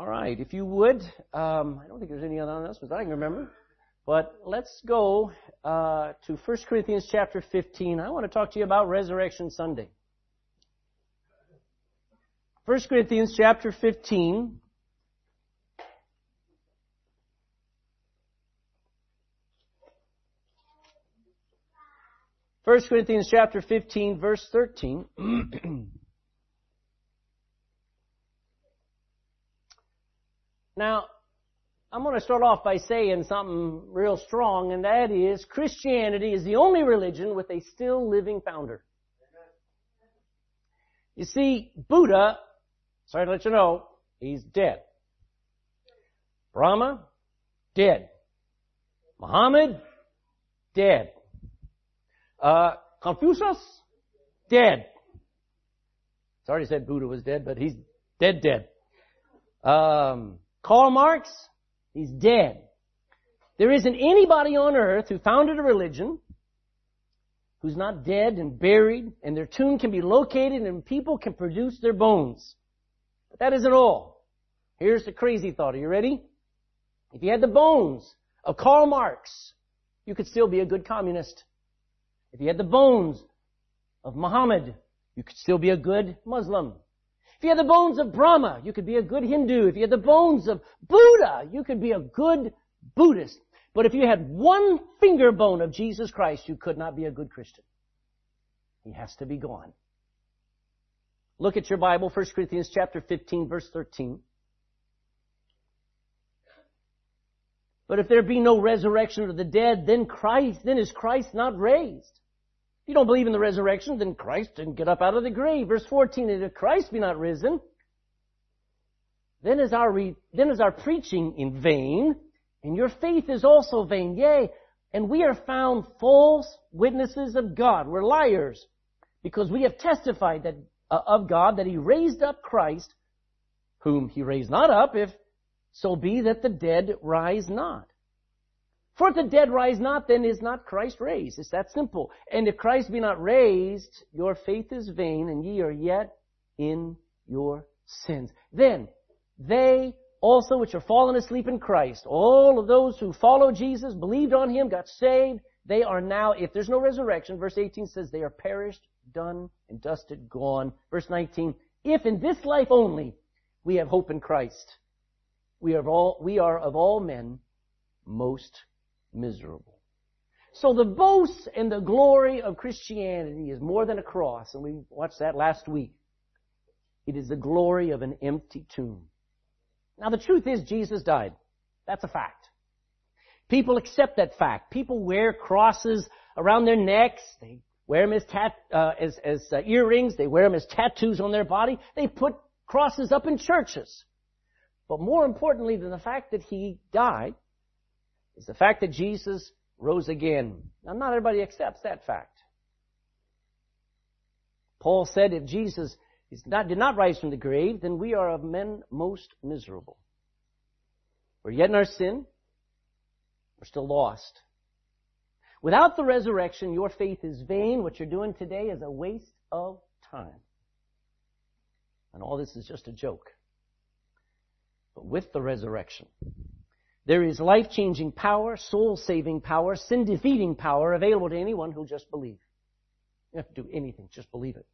All right, if you would, um, I don't think there's any other announcements I can remember, but let's go uh, to 1 Corinthians chapter 15. I want to talk to you about Resurrection Sunday. 1 Corinthians chapter 15. First Corinthians chapter 15 verse 13. now, I'm going to start off by saying something real strong, and that is Christianity is the only religion with a still living founder. You see, Buddha, sorry to let you know, he's dead. Brahma, dead. Muhammad, dead. Uh, Confucius, dead. It's already said Buddha was dead, but he's dead, dead. Um, Karl Marx, he's dead. There isn't anybody on earth who founded a religion who's not dead and buried, and their tomb can be located and people can produce their bones. But that isn't all. Here's the crazy thought. Are you ready? If you had the bones of Karl Marx, you could still be a good communist. If you had the bones of Muhammad, you could still be a good Muslim. If you had the bones of Brahma, you could be a good Hindu. If you had the bones of Buddha, you could be a good Buddhist. But if you had one finger bone of Jesus Christ, you could not be a good Christian. He has to be gone. Look at your Bible, 1 Corinthians chapter 15, verse 13. But if there be no resurrection of the dead, then Christ, then is Christ not raised? You don't believe in the resurrection, then Christ didn't get up out of the grave. Verse 14, if Christ be not risen, then is our, re, then is our preaching in vain, and your faith is also vain. Yea, and we are found false witnesses of God. We're liars, because we have testified that, uh, of God that He raised up Christ, whom He raised not up, if so be that the dead rise not. For if the dead rise not, then is not Christ raised. It's that simple. And if Christ be not raised, your faith is vain, and ye are yet in your sins. Then, they also which are fallen asleep in Christ, all of those who follow Jesus, believed on Him, got saved, they are now, if there's no resurrection, verse 18 says they are perished, done, and dusted, gone. Verse 19, if in this life only we have hope in Christ, we all, we are of all men most miserable. So the boast and the glory of Christianity is more than a cross, and we watched that last week. It is the glory of an empty tomb. Now the truth is Jesus died. That's a fact. People accept that fact. People wear crosses around their necks. They wear them as, tat, uh, as, as uh, earrings. They wear them as tattoos on their body. They put crosses up in churches. But more importantly than the fact that he died is the fact that Jesus rose again. Now not everybody accepts that fact. Paul said if Jesus not, did not rise from the grave, then we are of men most miserable. We're yet in our sin. We're still lost. Without the resurrection, your faith is vain. What you're doing today is a waste of time. And all this is just a joke. But with the resurrection, there is life-changing power, soul-saving power, sin-defeating power available to anyone who'll just believe. You don't have to do anything, just believe it.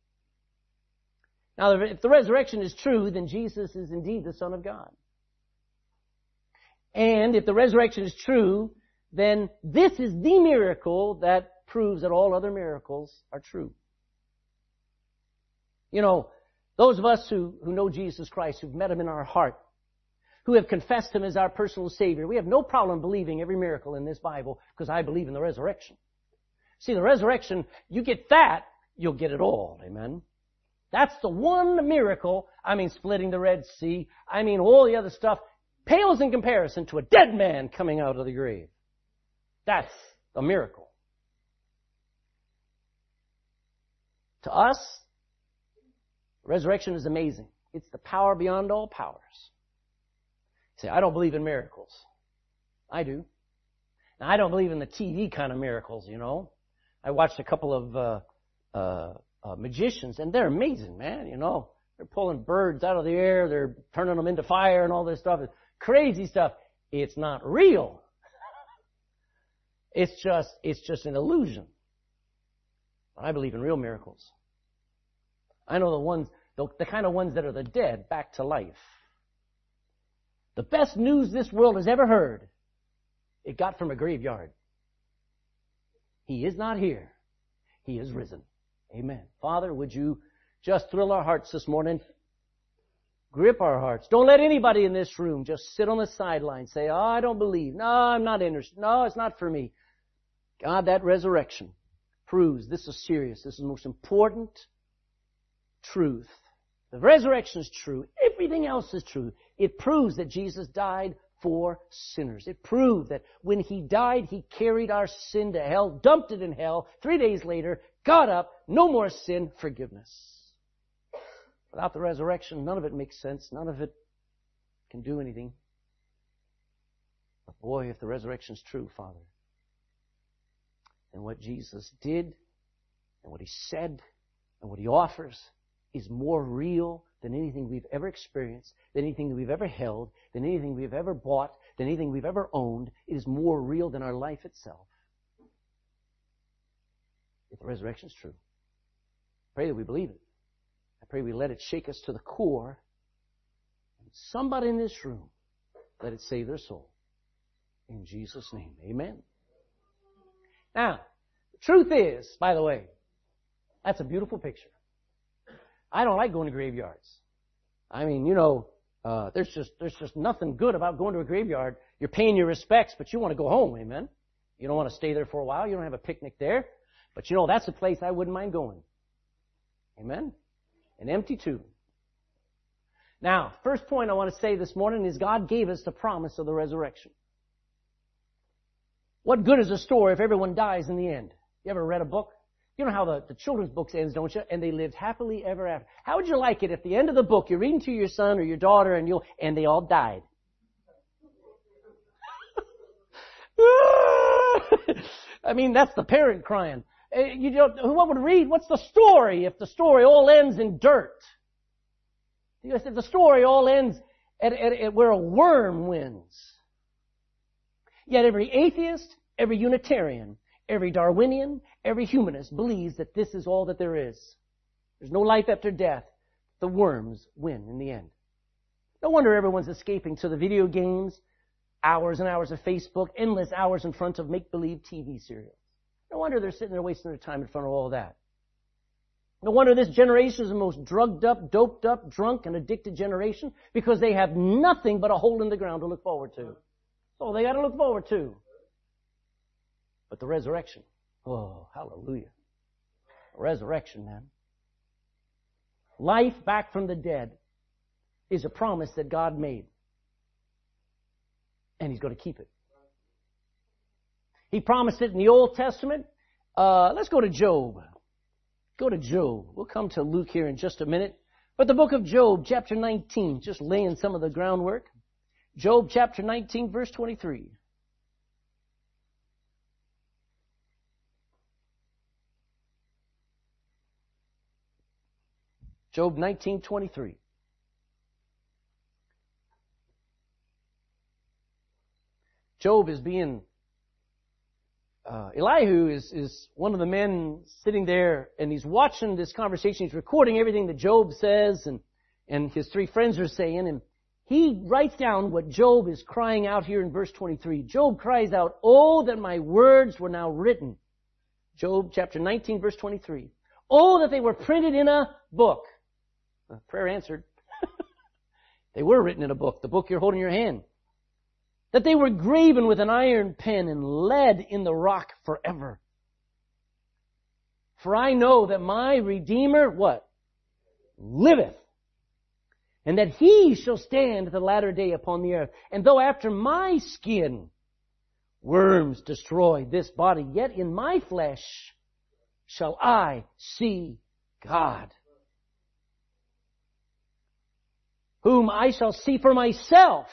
Now, if the resurrection is true, then Jesus is indeed the Son of God. And if the resurrection is true, then this is the miracle that proves that all other miracles are true. You know, those of us who, who know Jesus Christ, who've met Him in our heart, who have confessed Him as our personal Savior, we have no problem believing every miracle in this Bible because I believe in the resurrection. See, the resurrection, you get that, you'll get it all. Amen. That's the one miracle. I mean, splitting the Red Sea. I mean, all the other stuff pales in comparison to a dead man coming out of the grave. That's a miracle. To us, resurrection is amazing. It's the power beyond all powers. Say, I don't believe in miracles. I do. Now, I don't believe in the TV kind of miracles, you know. I watched a couple of uh, uh, uh, magicians, and they're amazing, man. You know, They're pulling birds out of the air. They're turning them into fire and all this stuff. It's Crazy stuff. It's not real. It's just, it's just an illusion. But I believe in real miracles. I know the ones, the, the kind of ones that are the dead back to life. The best news this world has ever heard, it got from a graveyard. He is not here. He is risen. Amen. Father, would you just thrill our hearts this morning? Grip our hearts. Don't let anybody in this room just sit on the sideline and say, oh, I don't believe. No, I'm not interested. No, it's not for me. God, that resurrection proves this is serious. This is the most important truth. The resurrection is true. Everything else is true. It proves that Jesus died for sinners. It proved that when He died, He carried our sin to hell, dumped it in hell. Three days later, got up, no more sin, forgiveness. Without the resurrection, none of it makes sense. None of it can do anything. But boy, if the resurrection is true, Father, and what Jesus did and what He said and what He offers is more real than anything we've ever experienced, than anything we've ever held, than anything we've ever bought, than anything we've ever owned. It is more real than our life itself. If the resurrection is true, I pray that we believe it. I pray we let it shake us to the core. Somebody in this room, let it save their soul. In Jesus' name, amen. Now, the truth is, by the way, that's a beautiful picture. I don't like going to graveyards. I mean, you know, uh, there's just there's just nothing good about going to a graveyard. You're paying your respects, but you want to go home, amen. You don't want to stay there for a while. You don't have a picnic there, but you know that's a place I wouldn't mind going. Amen. An empty tomb. Now, first point I want to say this morning is God gave us the promise of the resurrection. What good is a story if everyone dies in the end? You ever read a book? You know how the, the children's books ends, don't you? And they lived happily ever after. How would you like it if the end of the book you're reading to your son or your daughter and you and they all died? I mean, that's the parent crying. Eh, you don't, who would read? What's the story if the story all ends in dirt? If the story all ends at, at, at where a worm wins. Yet every atheist, every Unitarian, Every Darwinian, every humanist believes that this is all that there is. There's no life after death. The worms win in the end. No wonder everyone's escaping to the video games, hours and hours of Facebook, endless hours in front of make-believe TV serials. No wonder they're sitting there wasting their time in front of all that. No wonder this generation is the most drugged up, doped up, drunk, and addicted generation because they have nothing but a hole in the ground to look forward to. That's all they got to look forward to. But the resurrection, oh, hallelujah. Resurrection, man. Life back from the dead is a promise that God made. And He's going to keep it. He promised it in the Old Testament. Uh, let's go to Job. Go to Job. We'll come to Luke here in just a minute. But the book of Job, chapter 19, just laying some of the groundwork. Job chapter 19, verse 23. Job 19:23. Job is being uh, Elihu is, is one of the men sitting there and he's watching this conversation. He's recording everything that Job says and, and his three friends are saying and he writes down what Job is crying out here in verse 23. Job cries out, Oh, that my words were now written. Job chapter 19 verse 23. Oh, that they were printed in a book Uh, prayer answered. they were written in a book, the book you're holding in your hand. That they were graven with an iron pen and lead in the rock forever. For I know that my Redeemer, what? Liveth. And that he shall stand the latter day upon the earth. And though after my skin worms destroy this body, yet in my flesh shall I see God. Whom I shall see for myself.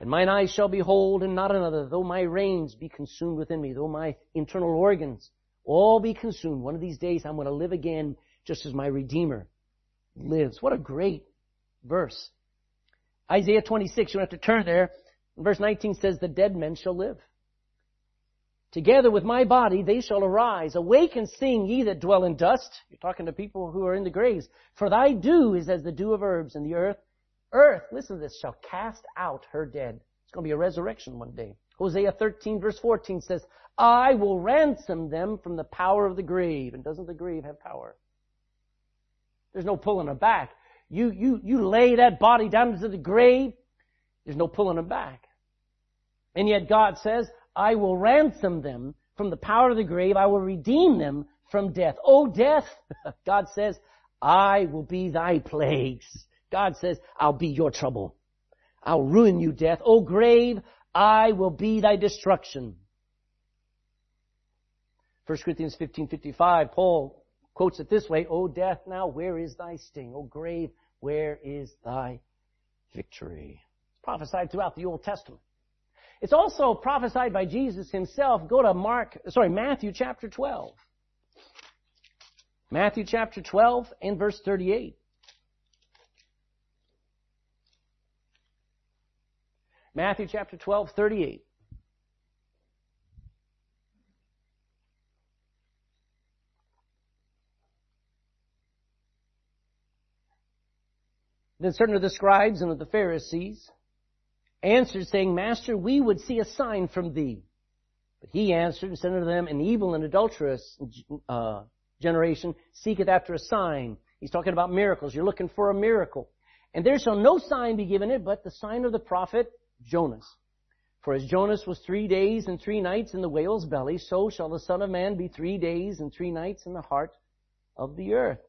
And mine eyes shall behold and not another, though my reins be consumed within me, though my internal organs all be consumed. One of these days I'm going to live again just as my Redeemer lives. What a great verse. Isaiah 26, you don't have to turn there. Verse 19 says, the dead men shall live. Together with my body they shall arise. Awake and sing, ye that dwell in dust. You're talking to people who are in the graves. For thy dew is as the dew of herbs, and the earth, earth, listen to this, shall cast out her dead. It's going to be a resurrection one day. Hosea 13 verse 14 says, I will ransom them from the power of the grave. And doesn't the grave have power? There's no pulling them back. You, you, you lay that body down into the grave, there's no pulling them back. And yet God says, I will ransom them from the power of the grave. I will redeem them from death. Oh death, God says, I will be thy plagues. God says, I'll be your trouble. I'll ruin you, death. Oh grave, I will be thy destruction. 1 Corinthians 15:55, Paul quotes it this way, O death, now where is thy sting? O grave, where is thy victory? It's prophesied throughout the Old Testament. It's also prophesied by Jesus himself. Go to Mark, sorry, Matthew chapter 12. Matthew chapter 12 and verse 38. Matthew chapter 12, 38. Then certain of the scribes and of the Pharisees answered saying, Master, we would see a sign from thee. But he answered and said unto them, An evil and adulterous uh, generation seeketh after a sign. He's talking about miracles. You're looking for a miracle. And there shall no sign be given it but the sign of the prophet Jonas. For as Jonas was three days and three nights in the whale's belly, so shall the Son of Man be three days and three nights in the heart of the earth.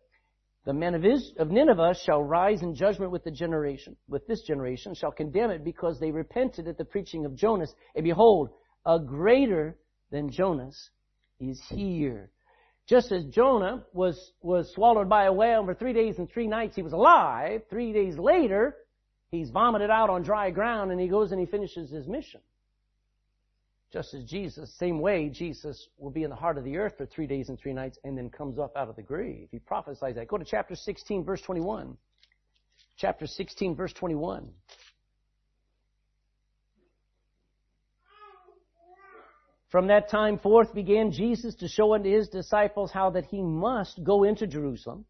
The men of, Is- of Nineveh shall rise in judgment with the generation, with this generation, shall condemn it because they repented at the preaching of Jonas. And behold, a greater than Jonas is here. Just as Jonah was, was swallowed by a whale for three days and three nights, he was alive. Three days later, he's vomited out on dry ground and he goes and he finishes his mission. Just as Jesus, same way, Jesus will be in the heart of the earth for three days and three nights and then comes up out of the grave. He prophesies that. Go to chapter 16 verse 21. Chapter 16 verse 21. From that time forth began Jesus to show unto his disciples how that he must go into Jerusalem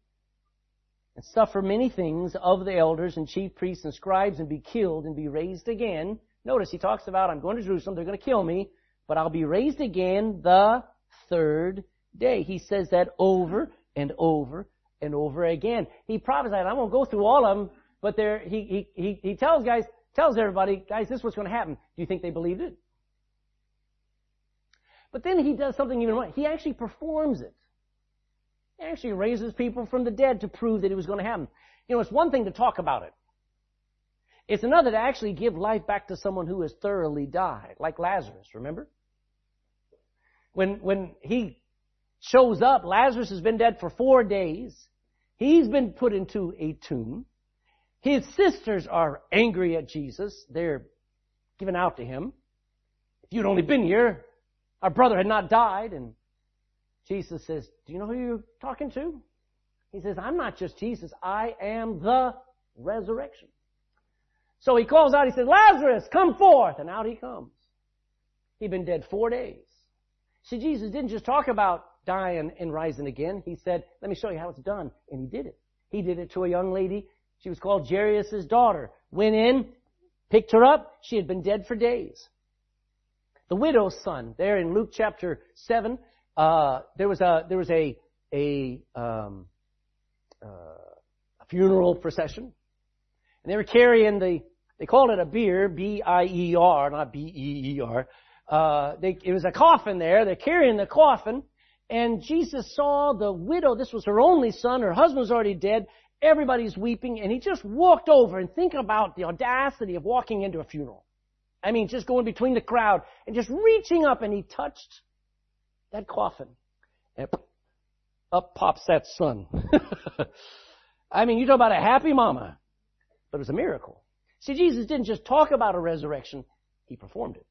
and suffer many things of the elders and chief priests and scribes and be killed and be raised again Notice he talks about, I'm going to Jerusalem, they're going to kill me, but I'll be raised again the third day. He says that over and over and over again. He prophesied, I won't go through all of them, but there, he, he, he, he tells guys, tells everybody, guys, this is what's going to happen. Do you think they believed it? But then he does something even more. He actually performs it. He actually raises people from the dead to prove that it was going to happen. You know, it's one thing to talk about it. It's another to actually give life back to someone who has thoroughly died, like Lazarus, remember? When, when he shows up, Lazarus has been dead for four days. He's been put into a tomb. His sisters are angry at Jesus. They're giving out to him. If you'd only been here, our brother had not died. And Jesus says, do you know who you're talking to? He says, I'm not just Jesus. I am the resurrection. So he calls out, he says, Lazarus, come forth! And out he comes. He'd been dead four days. See, Jesus didn't just talk about dying and rising again. He said, let me show you how it's done. And he did it. He did it to a young lady. She was called Jairus' daughter. Went in, picked her up. She had been dead for days. The widow's son, there in Luke chapter 7, uh, there was a, there was a, a, um, uh, a funeral procession. And they were carrying the, they called it a bier, B-I-E-R, not B-E-E-R. Uh, they, it was a coffin there. They're carrying the coffin. And Jesus saw the widow. This was her only son. Her husband was already dead. Everybody's weeping. And he just walked over and think about the audacity of walking into a funeral. I mean, just going between the crowd and just reaching up and he touched that coffin. And up pops that son. I mean, you talk about a happy mama. But it was a miracle. See, Jesus didn't just talk about a resurrection, He performed it.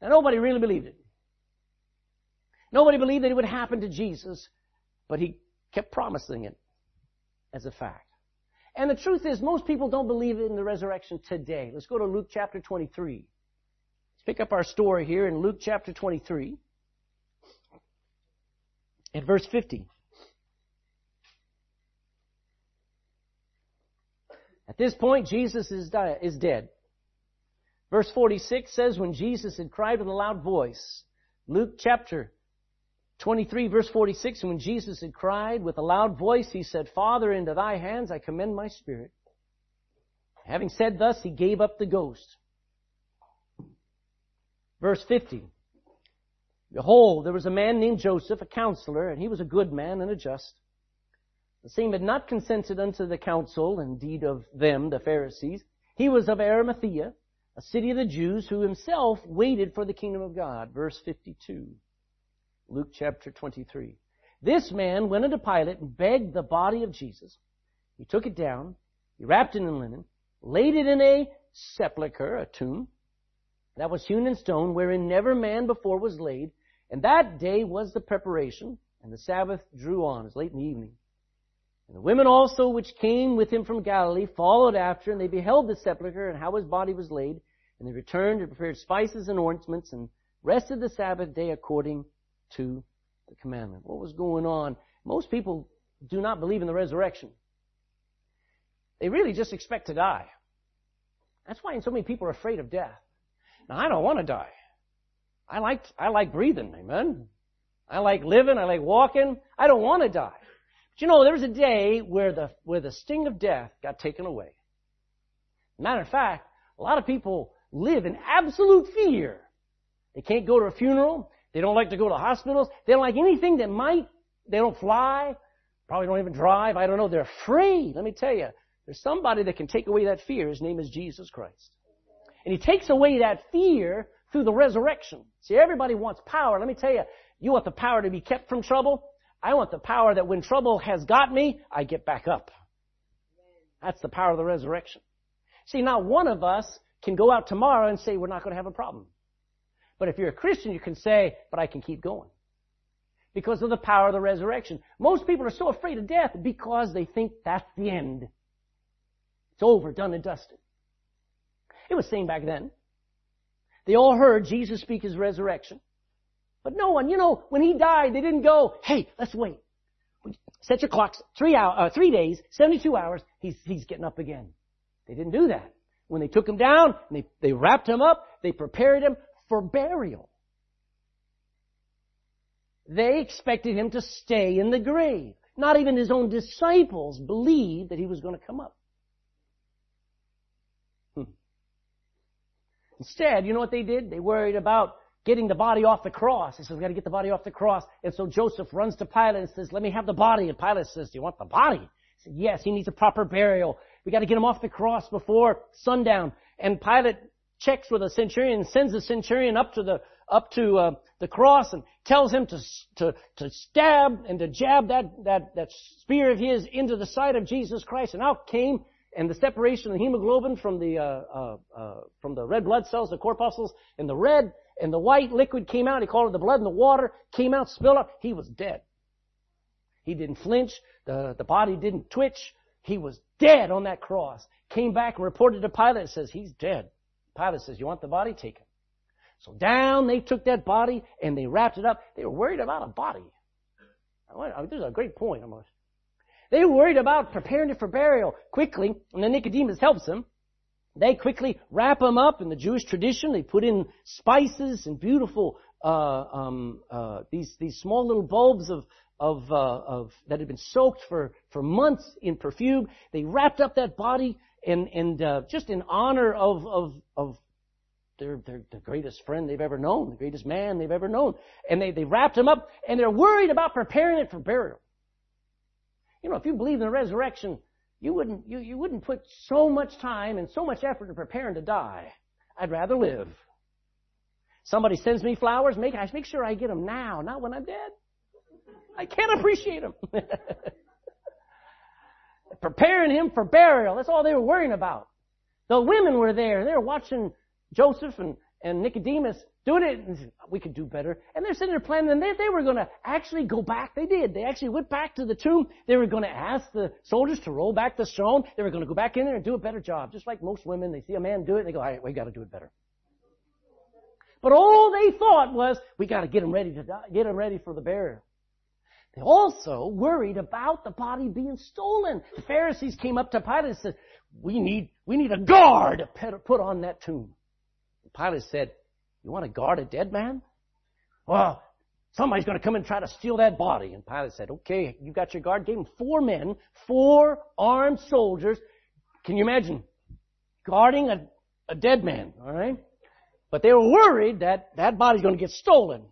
Now nobody really believed it. Nobody believed that it would happen to Jesus, but He kept promising it. as a fact. And the truth is, most people don't believe in the resurrection today. Let's go to Luke chapter 23. Let's pick up our story here in Luke chapter 23 at verse 50. At this point, Jesus is, di- is dead. Verse 46 says, when Jesus had cried with a loud voice, Luke chapter 23 verse 46, when Jesus had cried with a loud voice, he said, Father, into thy hands I commend my spirit. Having said thus, he gave up the ghost. Verse 50. Behold, there was a man named Joseph, a counselor, and he was a good man and a just. The same had not consented unto the council, indeed of them, the Pharisees. He was of Arimathea, a city of the Jews, who himself waited for the kingdom of God. Verse 52. Luke chapter 23. This man went unto Pilate and begged the body of Jesus. He took it down, he wrapped it in linen, laid it in a sepulchre, a tomb, that was hewn in stone, wherein never man before was laid, and that day was the preparation, and the Sabbath drew on, it was late in the evening. And the women also which came with him from Galilee followed after, and they beheld the sepulchre and how his body was laid, and they returned and prepared spices and ointments, and rested the Sabbath day according to the commandment. What was going on? Most people do not believe in the resurrection. They really just expect to die. That's why so many people are afraid of death. Now, I don't want to die. I like, I like breathing, amen? I like living, I like walking. I don't want to die. But you know, there was a day where the, where the sting of death got taken away. Matter of fact, a lot of people live in absolute fear. They can't go to a funeral. They don't like to go to hospitals. They don't like anything that might, they don't fly, probably don't even drive. I don't know. They're afraid. Let me tell you, there's somebody that can take away that fear. His name is Jesus Christ. And He takes away that fear through the resurrection. See, everybody wants power. Let me tell you, you want the power to be kept from trouble. I want the power that when trouble has got me, I get back up. That's the power of the resurrection. See, not one of us can go out tomorrow and say we're not going to have a problem. But if you're a Christian, you can say, but I can keep going. Because of the power of the resurrection. Most people are so afraid of death because they think that's the end. It's over, done and dusted. It was same back then. They all heard Jesus speak his resurrection. But no one, you know, when he died, they didn't go, hey, let's wait. Set your clocks, three hour, uh, three days, 72 hours, he's, he's getting up again. They didn't do that. When they took him down, they, they wrapped him up, they prepared him for burial. They expected him to stay in the grave. Not even his own disciples believed that he was going to come up. Hmm. Instead, you know what they did? They worried about getting the body off the cross. He says, we've got to get the body off the cross. And so Joseph runs to Pilate and says, let me have the body. And Pilate says, do you want the body? He said, yes, he needs a proper burial. We got to get him off the cross before sundown. And Pilate checks with a centurion, sends the centurion up to the up to uh, the cross and tells him to to to stab and to jab that that that spear of his into the side of Jesus Christ. And out came and the separation of the hemoglobin from the uh, uh, uh, from the red blood cells, the corpuscles, and the red and the white liquid came out. He called it the blood and the water came out, spilled out. He was dead. He didn't flinch. The the body didn't twitch. He was dead on that cross. Came back and reported to Pilate says he's dead. Pilate says, you want the body? taken?" So down they took that body and they wrapped it up. They were worried about a body. This is a great point almost. They were worried about preparing it for burial quickly, and then Nicodemus helps them. They quickly wrap them up in the Jewish tradition. They put in spices and beautiful uh, um, uh, these these small little bulbs of of, uh, of that had been soaked for for months in perfume. They wrapped up that body and and uh, just in honor of of of their, their the greatest friend they've ever known, the greatest man they've ever known, and they they wrapped him up, and they're worried about preparing it for burial. You know, if you believe in the resurrection, you wouldn't you, you wouldn't put so much time and so much effort in preparing to die. I'd rather live. Somebody sends me flowers, make I make sure I get them now, not when I'm dead. I can't appreciate them. preparing him for burial. That's all they were worrying about. The women were there they were watching Joseph and, and Nicodemus doing it. And we could do better. And they're sitting there planning, and they, they were going to actually go back. They did. They actually went back to the tomb. They were going to ask the soldiers to roll back the stone. They were going to go back in there and do a better job. Just like most women, they see a man do it, and they go, all right, we got to do it better. But all they thought was, we got to get him ready to die, get him ready for the burial. They also worried about the body being stolen. The Pharisees came up to Pilate and said, we need, we need a guard to put on that tomb. Pilate said, you want to guard a dead man? Well, somebody's going to come and try to steal that body. And Pilate said, okay, you got your guard. Gave him four men, four armed soldiers. Can you imagine guarding a, a dead man? All right. But they were worried that that body's going to get stolen.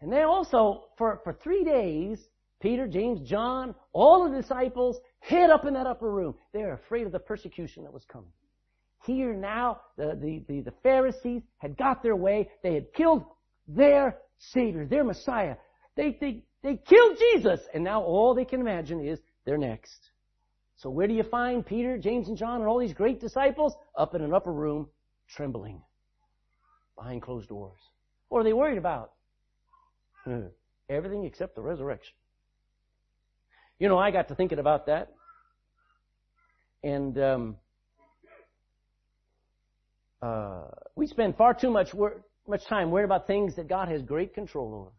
And they also, for, for three days, Peter, James, John, all the disciples hid up in that upper room. They were afraid of the persecution that was coming. Here now, the, the, the, the Pharisees had got their way. They had killed their Savior, their Messiah. They, they, they killed Jesus. And now all they can imagine is they're next. So where do you find Peter, James, and John and all these great disciples? Up in an upper room, trembling. Behind closed doors. What are they worried about? Everything except the resurrection. You know, I got to thinking about that. And um, uh, we spend far too much wor- much time worried about things that God has great control over.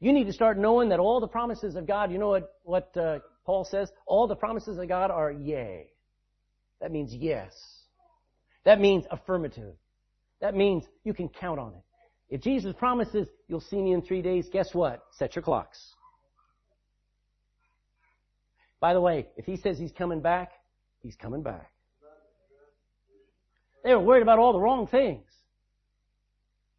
You need to start knowing that all the promises of God, you know what, what uh, Paul says? All the promises of God are yea. That means yes. That means affirmative. That means you can count on it. If Jesus promises, you'll see me in three days, guess what? Set your clocks. By the way, if he says he's coming back, he's coming back. They were worried about all the wrong things.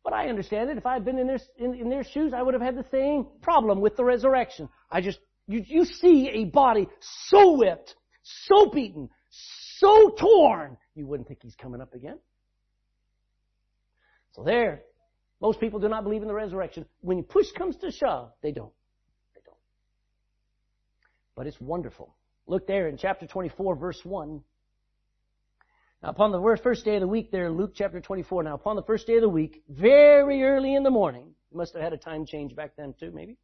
But I understand it. If I had been in their, in, in their shoes, I would have had the same problem with the resurrection. I just, you, you see a body so whipped, so beaten, so torn, you wouldn't think he's coming up again. So there, most people do not believe in the resurrection. When push comes to shove, they don't. They don't. But it's wonderful. Look there in chapter 24, verse 1. Now, upon the first day of the week there Luke chapter 24, now upon the first day of the week, very early in the morning, must have had a time change back then too, maybe.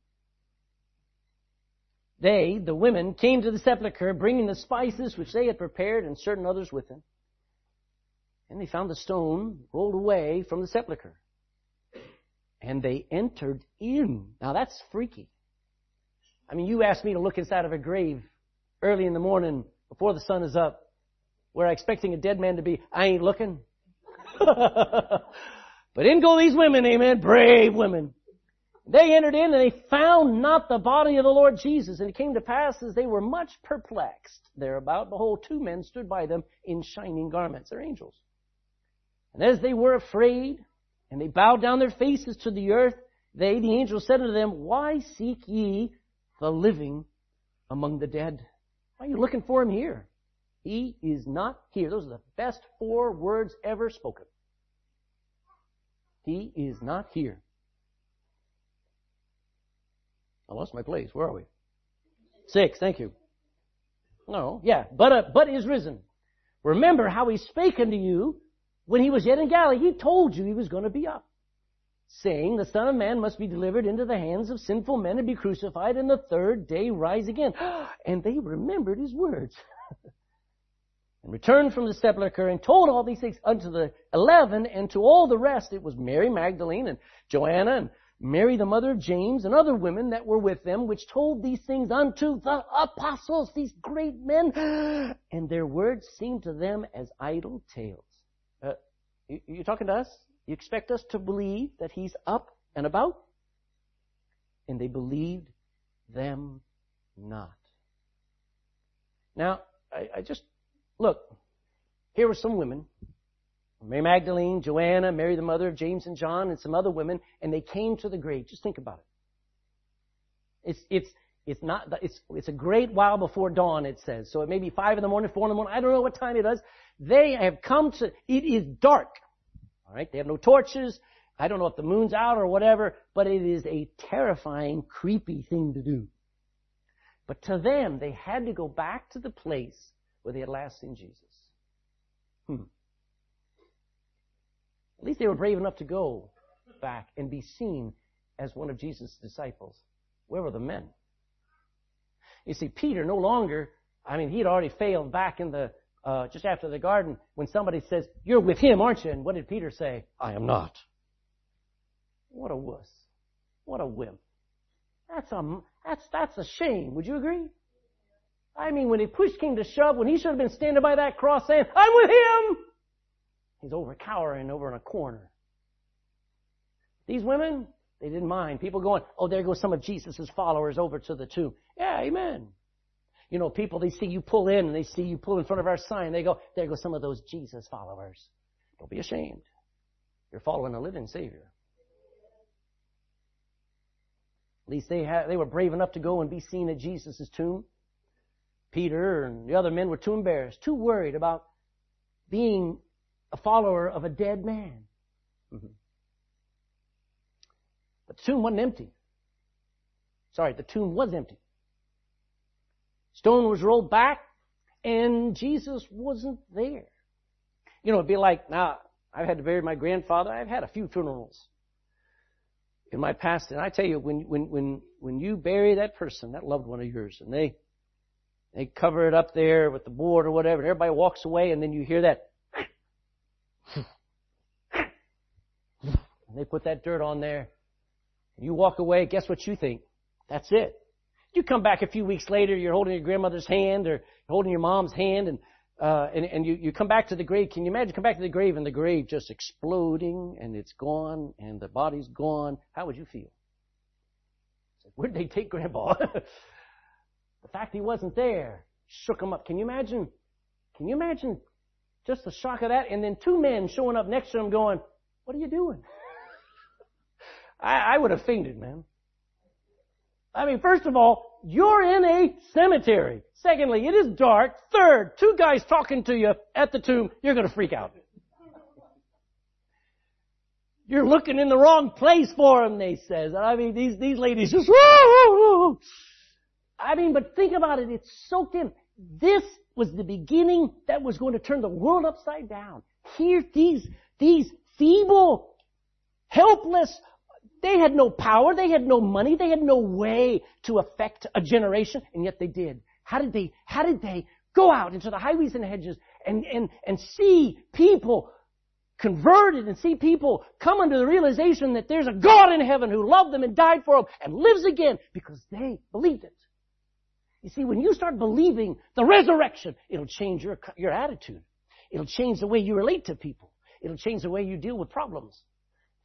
They, the women, came to the sepulchre bringing the spices which they had prepared and certain others with them. And they found the stone rolled away from the sepulchre. And they entered in. Now that's freaky. I mean, you asked me to look inside of a grave early in the morning before the sun is up where I'm expecting a dead man to be, I ain't looking. but in go these women, amen, brave women. They entered in and they found not the body of the Lord Jesus. And it came to pass as they were much perplexed thereabout, behold, two men stood by them in shining garments. They're angels. And as they were afraid, and they bowed down their faces to the earth, they, the angels, said unto them, Why seek ye the living among the dead? Why are you looking for him here? He is not here. Those are the best four words ever spoken. He is not here. I lost my place. Where are we? Six. Thank you. No. Yeah. But, uh, but is risen. Remember how he spake unto you when he was yet in Galilee. He told you he was going to be up. Saying, the Son of Man must be delivered into the hands of sinful men and be crucified and the third day rise again. And they remembered his words. and returned from the sepulchre and told all these things unto the eleven and to all the rest. It was Mary Magdalene and Joanna and Mary the mother of James and other women that were with them, which told these things unto the apostles, these great men, and their words seemed to them as idle tales. Uh, you, you talking to us? You expect us to believe that he's up and about? And they believed them not. Now, I, I just Look, here were some women. Mary Magdalene, Joanna, Mary the mother of James and John, and some other women, and they came to the grave. Just think about it. It's, it's, it's not, it's, it's a great while before dawn, it says. So it may be five in the morning, four in the morning, I don't know what time it is. They have come to, it is dark. Alright, they have no torches. I don't know if the moon's out or whatever, but it is a terrifying, creepy thing to do. But to them, they had to go back to the place they had last seen Jesus. Hmm. At least they were brave enough to go back and be seen as one of Jesus' disciples. Where were the men? You see, Peter no longer, I mean, he'd already failed back in the, uh, just after the garden when somebody says, you're with him, aren't you? And what did Peter say? I am not. What a wuss. What a wimp. That's a, that's, that's a shame. Would you agree? I mean, when he push came to shove, when he should have been standing by that cross saying, I'm with him! He's over cowering over in a corner. These women, they didn't mind. People going, oh, there goes some of Jesus' followers over to the tomb. Yeah, amen. You know, people, they see you pull in and they see you pull in front of our sign. They go, there go some of those Jesus followers. Don't be ashamed. You're following a living Savior. At least they had, they were brave enough to go and be seen at Jesus' tomb. Peter and the other men were too embarrassed, too worried about being a follower of a dead man. Mm-hmm. But the tomb wasn't empty. Sorry, the tomb was empty. Stone was rolled back and Jesus wasn't there. You know, it'd be like, now, I've had to bury my grandfather. I've had a few funerals in my past. And I tell you, when, when, when, when you bury that person, that loved one of yours, and they, they cover it up there with the board or whatever, and everybody walks away, and then you hear that. They put that dirt on there. You walk away, guess what you think? That's it. You come back a few weeks later, you're holding your grandmother's hand or holding your mom's hand and, uh, and, and you, you come back to the grave. Can you imagine come back to the grave and the grave just exploding and it's gone and the body's gone? How would you feel? Where did they take grandpa? the fact he wasn't there shook him up. Can you imagine? Can you imagine just the shock of that? And then two men showing up next to him going, what are you doing? I, I would have fainted, man. I mean, first of all, you're in a cemetery. Secondly, it is dark. Third, two guys talking to you at the tomb, you're gonna freak out. You're looking in the wrong place for him, they says. I mean, these, these ladies just, I mean, but think about it, it's soaked in. This was the beginning that was going to turn the world upside down. Here, these, these feeble, helpless, they had no power, they had no money, they had no way to affect a generation, and yet they did. How did they, how did they go out into the highways and hedges and, and, and see people converted and see people come under the realization that there's a God in heaven who loved them and died for them and lives again because they believed it. You see, when you start believing the resurrection, it'll change your, your attitude. It'll change the way you relate to people. It'll change the way you deal with problems.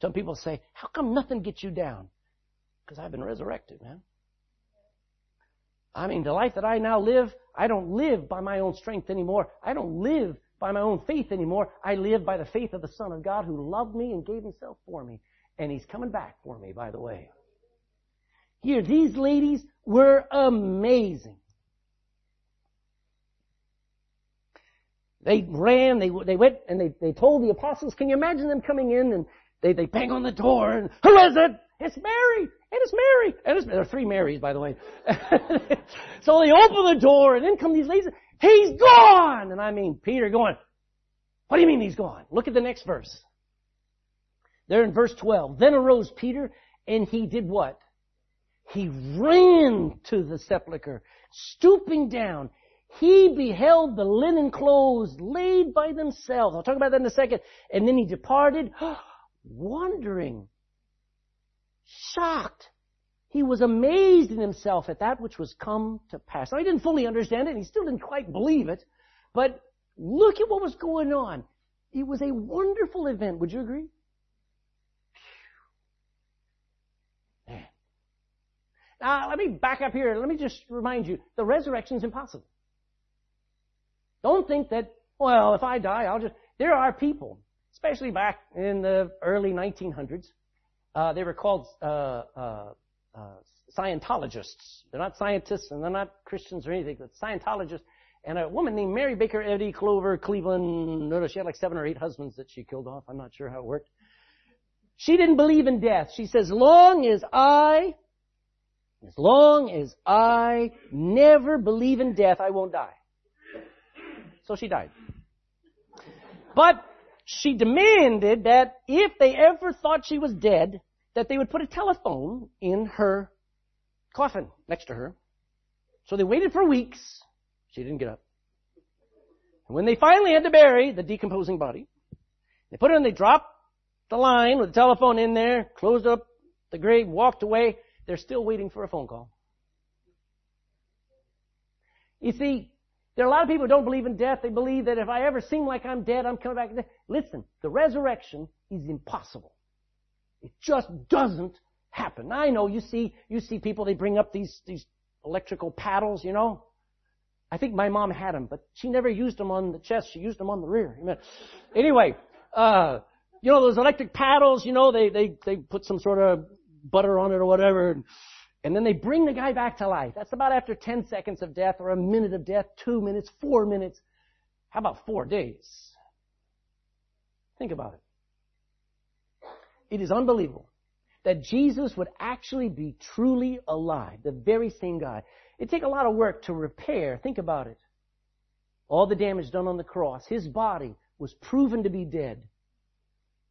Some people say, how come nothing gets you down? Because I've been resurrected, man. I mean, the life that I now live, I don't live by my own strength anymore. I don't live by my own faith anymore. I live by the faith of the Son of God who loved me and gave himself for me. And he's coming back for me, by the way. Here, these ladies were amazing. They ran, they, they went, and they, they told the apostles, can you imagine them coming in and they, they bang on the door and, who is it? It's Mary! It's Mary! And it's, there are three Marys, by the way. so they open the door and in come these ladies. He's gone! And I mean, Peter going, what do you mean he's gone? Look at the next verse. There in verse 12. Then arose Peter and he did what? He ran to the sepulchre, stooping down. He beheld the linen clothes laid by themselves. I'll talk about that in a second. And then he departed wondering, shocked. He was amazed in himself at that which was come to pass. Now, he didn't fully understand it, and he still didn't quite believe it, but look at what was going on. It was a wonderful event. Would you agree? Man. Now, let me back up here. Let me just remind you, the resurrection is impossible. Don't think that, well, if I die, I'll just, there are people especially back in the early 1900s. Uh, they were called uh, uh, uh, Scientologists. They're not scientists and they're not Christians or anything, but Scientologists. And a woman named Mary Baker Eddy Glover Cleveland, notice she had like seven or eight husbands that she killed off. I'm not sure how it worked. She didn't believe in death. She says, long as I, as long as I never believe in death, I won't die. So she died. But she demanded that if they ever thought she was dead, that they would put a telephone in her coffin next to her. So they waited for weeks. She didn't get up. And when they finally had to bury the decomposing body, they put it in, they dropped the line with the telephone in there, closed up the grave, walked away. They're still waiting for a phone call. You see, there are a lot of people who don't believe in death. They believe that if I ever seem like I'm dead, I'm coming back. Listen, the resurrection is impossible. It just doesn't happen. I know you see, you see people, they bring up these, these electrical paddles, you know. I think my mom had them, but she never used them on the chest. She used them on the rear. Anyway, uh, you know, those electric paddles, you know, they, they, they put some sort of butter on it or whatever. And, and then they bring the guy back to life. That's about after 10 seconds of death or a minute of death, two minutes, four minutes. How about four days? Think about it. It is unbelievable that Jesus would actually be truly alive, the very same God. It'd take a lot of work to repair. Think about it. All the damage done on the cross. His body was proven to be dead.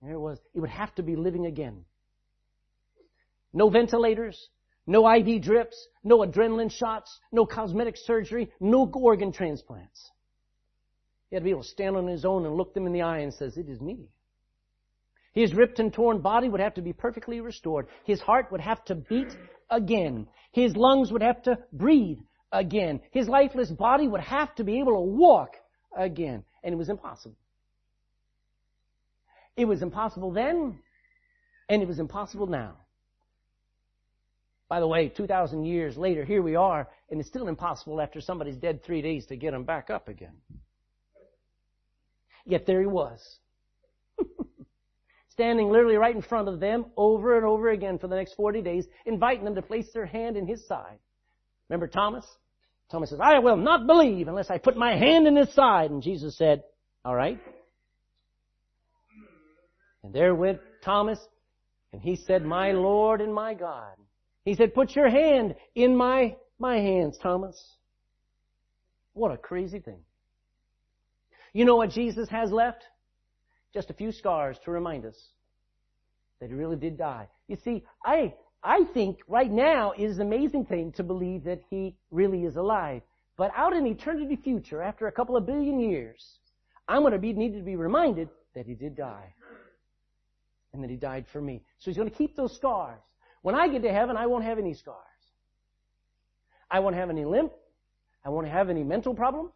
There it was. It would have to be living again. No ventilators, no IV drips, no adrenaline shots, no cosmetic surgery, no organ transplants. He had to be able to stand on his own and look them in the eye and says, it is me. His ripped and torn body would have to be perfectly restored. His heart would have to beat again. His lungs would have to breathe again. His lifeless body would have to be able to walk again. And it was impossible. It was impossible then, and it was impossible now. By the way, 2,000 years later, here we are, and it's still impossible after somebody's dead three days to get him back up again. Yet there he was. Standing literally right in front of them over and over again for the next 40 days, inviting them to place their hand in his side. Remember Thomas? Thomas says, I will not believe unless I put my hand in his side. And Jesus said, alright. And there went Thomas, and he said, my Lord and my God. He said, put your hand in my, my hands, Thomas. What a crazy thing. You know what Jesus has left? Just a few scars to remind us that he really did die. You see, I, I think right now it is an amazing thing to believe that he really is alive. But out in eternity future, after a couple of billion years, I'm going to be needed to be reminded that he did die. And that he died for me. So he's going to keep those scars. When I get to heaven, I won't have any scars. I won't have any limp. I won't have any mental problems.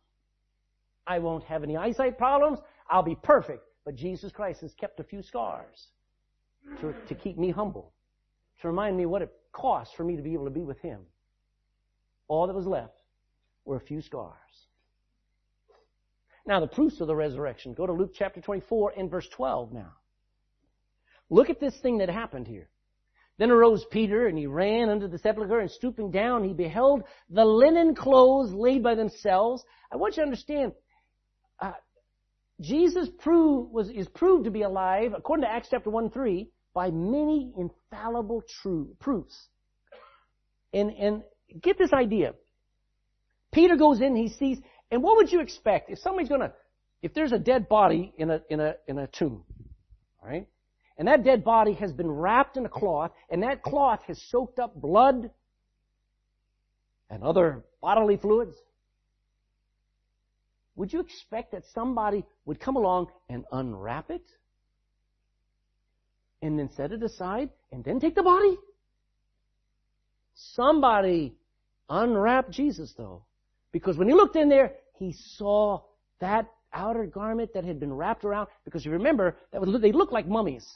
I won't have any eyesight problems. I'll be perfect. But Jesus Christ has kept a few scars to, to keep me humble, to remind me what it costs for me to be able to be with Him. All that was left were a few scars. Now, the proofs of the resurrection. Go to Luke chapter 24 and verse 12 now. Look at this thing that happened here. Then arose Peter, and he ran unto the sepulchre, and stooping down, he beheld the linen clothes laid by themselves. I want you to understand, uh, Jesus was, is proved to be alive, according to Acts chapter 1 3, by many infallible true proofs. And, and get this idea. Peter goes in, he sees, and what would you expect if somebody's gonna, if there's a dead body in a, in a, in a tomb, alright? And that dead body has been wrapped in a cloth, and that cloth has soaked up blood and other bodily fluids. Would you expect that somebody would come along and unwrap it? And then set it aside and then take the body? Somebody unwrapped Jesus though. Because when he looked in there, he saw that outer garment that had been wrapped around, because you remember, that was, they looked like mummies.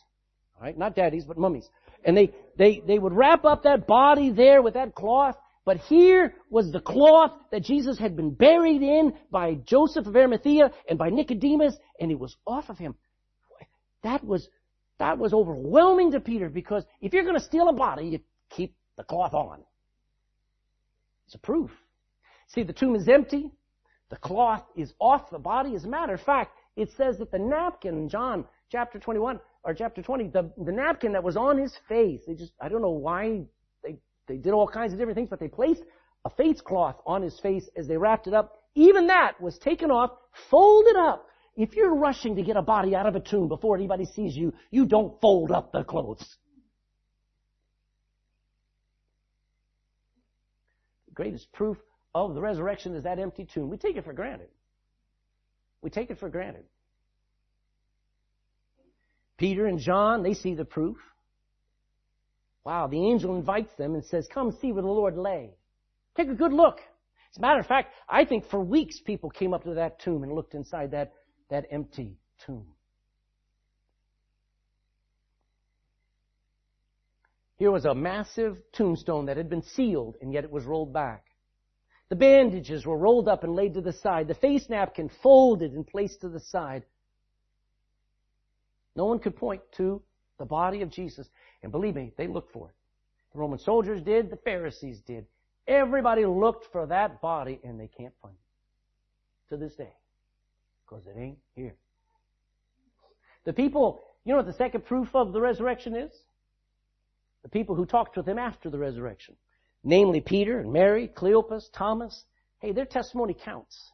Right? Not daddies, but mummies. And they, they, they would wrap up that body there with that cloth. But here was the cloth that Jesus had been buried in by Joseph of Arimathea and by Nicodemus, and it was off of him. That was, that was overwhelming to Peter because if you're going to steal a body, you keep the cloth on. It's a proof. See, the tomb is empty. The cloth is off the body. As a matter of fact, it says that the napkin, John chapter 21, or chapter 20, the, the napkin that was on his face, they just, I don't know why they, they did all kinds of different things, but they placed a face cloth on his face as they wrapped it up. Even that was taken off, folded up, if you're rushing to get a body out of a tomb before anybody sees you, you don't fold up the clothes. The greatest proof of the resurrection is that empty tomb. We take it for granted. We take it for granted. Peter and John, they see the proof. Wow, the angel invites them and says, come see where the Lord lay. Take a good look. As a matter of fact, I think for weeks people came up to that tomb and looked inside that, that empty tomb. Here was a massive tombstone that had been sealed and yet it was rolled back. The bandages were rolled up and laid to the side. The face napkin folded and placed to the side. No one could point to the body of Jesus. And believe me, they looked for it. The Roman soldiers did, the Pharisees did. Everybody looked for that body and they can't find it to this day because it ain't here. The people, you know what the second proof of the resurrection is? The people who talked with him after the resurrection. Namely Peter and Mary, Cleopas, Thomas. Hey, their testimony counts.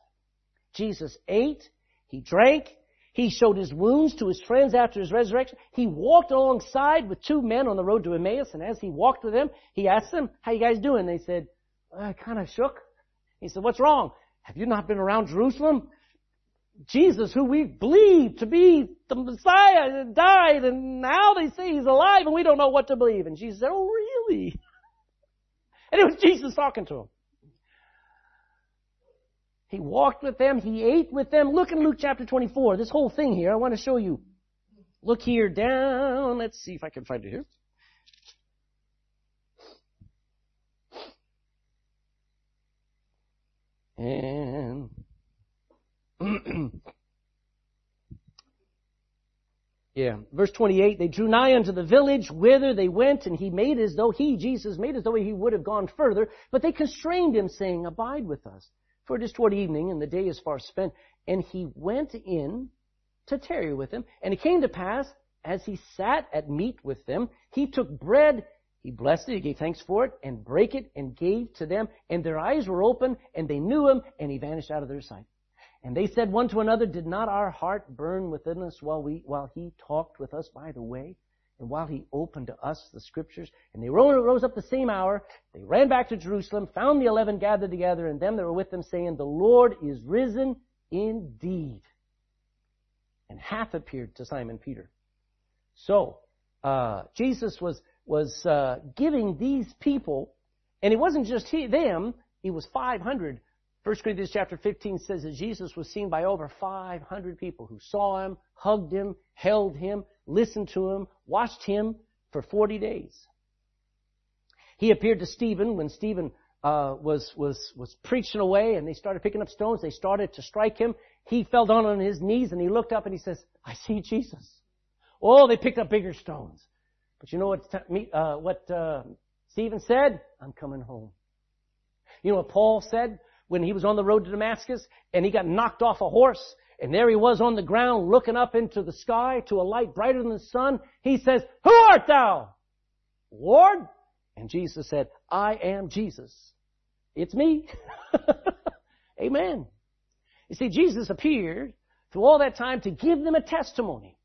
Jesus ate, he drank, he showed his wounds to his friends after his resurrection. He walked alongside with two men on the road to Emmaus, and as he walked with them, he asked them, how you guys doing? They said, uh, I kind of shook. He said, what's wrong? Have you not been around Jerusalem? Jesus, who we believe to be the Messiah, died, and now they say he's alive, and we don't know what to believe. And Jesus said, oh really? And it was Jesus talking to him. He walked with them. He ate with them. Look in Luke chapter 24. This whole thing here, I want to show you. Look here down. Let's see if I can find it here. And yeah, verse 28, they drew nigh unto the village whither they went, and he made as though he, Jesus, made as though he would have gone further, but they constrained him, saying, Abide with us. For it is toward evening, and the day is far spent. And he went in to tarry with them. And it came to pass, as he sat at meat with them, he took bread, he blessed it, he gave thanks for it, and brake it, and gave to them. And their eyes were open, and they knew him, and he vanished out of their sight. And they said one to another, Did not our heart burn within us while we, while he talked with us by the way? And while he opened to us the scriptures, and they rose up the same hour, they ran back to Jerusalem, found the eleven gathered together, and them that were with them, saying, The Lord is risen indeed, and hath appeared to Simon Peter. So, uh, Jesus was was uh, giving these people, and it wasn't just he, them; it was 500. 1 Corinthians chapter 15 says that Jesus was seen by over 500 people who saw him, hugged him, held him, listened to him, watched him for 40 days. He appeared to Stephen when Stephen uh, was was was preaching away, and they started picking up stones. They started to strike him. He fell down on his knees and he looked up and he says, "I see Jesus." Oh, they picked up bigger stones. But you know what? Uh, what uh, Stephen said? I'm coming home. You know what Paul said when he was on the road to Damascus and he got knocked off a horse and there he was on the ground looking up into the sky to a light brighter than the sun. He says, Who art thou? Lord? And Jesus said, I am Jesus. It's me. Amen. You see, Jesus appeared through all that time to give them a testimony.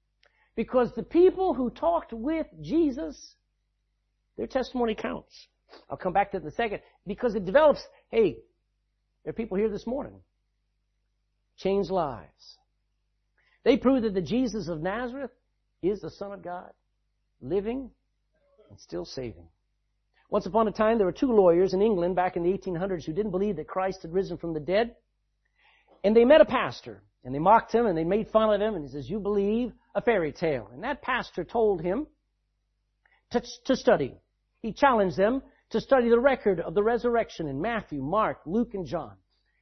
Because the people who talked with Jesus, their testimony counts. I'll come back to it in a second. Because it develops, hey, there are people here this morning change lives. They prove that the Jesus of Nazareth is the Son of God, living and still saving. Once upon a time, there were two lawyers in England back in the 1800s who didn't believe that Christ had risen from the dead. And they met a pastor, and they mocked him, and they made fun of him, and he says, you believe a fairy tale. And that pastor told him to, to study. He challenged them to study the record of the resurrection in Matthew, Mark, Luke, and John.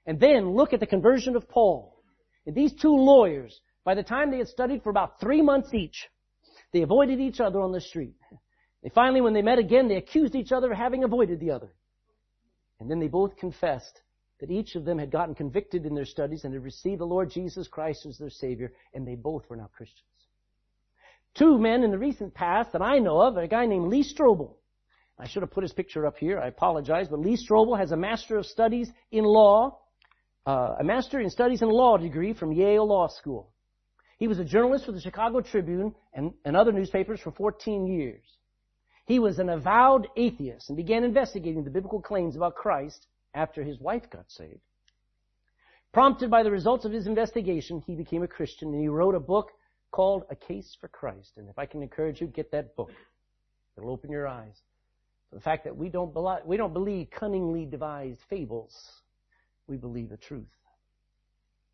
And then look at the conversion of Paul. And these two lawyers, by the time they had studied for about three months each, they avoided each other on the street. They finally, when they met again, they accused each other of having avoided the other. And then they both confessed that each of them had gotten convicted in their studies and had received the Lord Jesus Christ as their Savior, and they both were now Christians. Two men in the recent past that I know of, a guy named Lee Strobel I should have put his picture up here. I apologize, but Lee Strobel has a Master of Studies in Law, uh, a Master in Studies in Law degree from Yale Law School. He was a journalist for the Chicago Tribune and, and other newspapers for 14 years. He was an avowed atheist and began investigating the biblical claims about Christ after his wife got saved. Prompted by the results of his investigation, he became a Christian and he wrote a book called A Case for Christ. And if I can encourage you, get that book. It'll open your eyes to the fact that we don't, we don't believe cunningly devised fables. We believe the truth.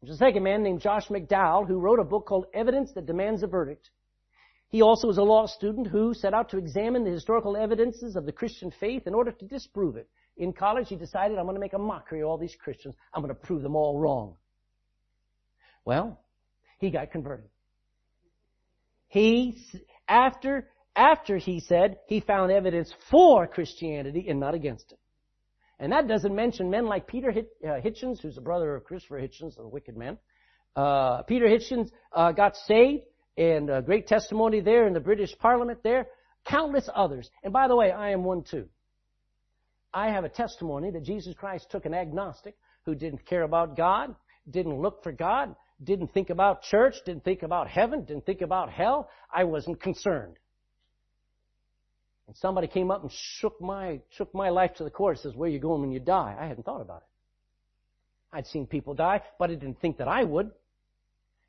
There's a second man named Josh McDowell who wrote a book called Evidence That Demands a Verdict. He also was a law student who set out to examine the historical evidences of the Christian faith in order to disprove it. In college, he decided, I'm going to make a mockery of all these Christians. I'm going to prove them all wrong. Well, he got converted. He, after, after he said he found evidence for Christianity and not against it. And that doesn't mention men like Peter uh, Hitchens, who's a brother of Christopher Hitchens, the wicked man. Uh, Peter Hitchens uh, got saved, and a great testimony there in the British Parliament there. Countless others. And by the way, I am one too. I have a testimony that Jesus Christ took an agnostic who didn't care about God, didn't look for God, didn't think about church, didn't think about heaven, didn't think about hell. I wasn't concerned. And somebody came up and shook my, shook my life to the core and says, where are you going when you die? I hadn't thought about it. I'd seen people die, but I didn't think that I would.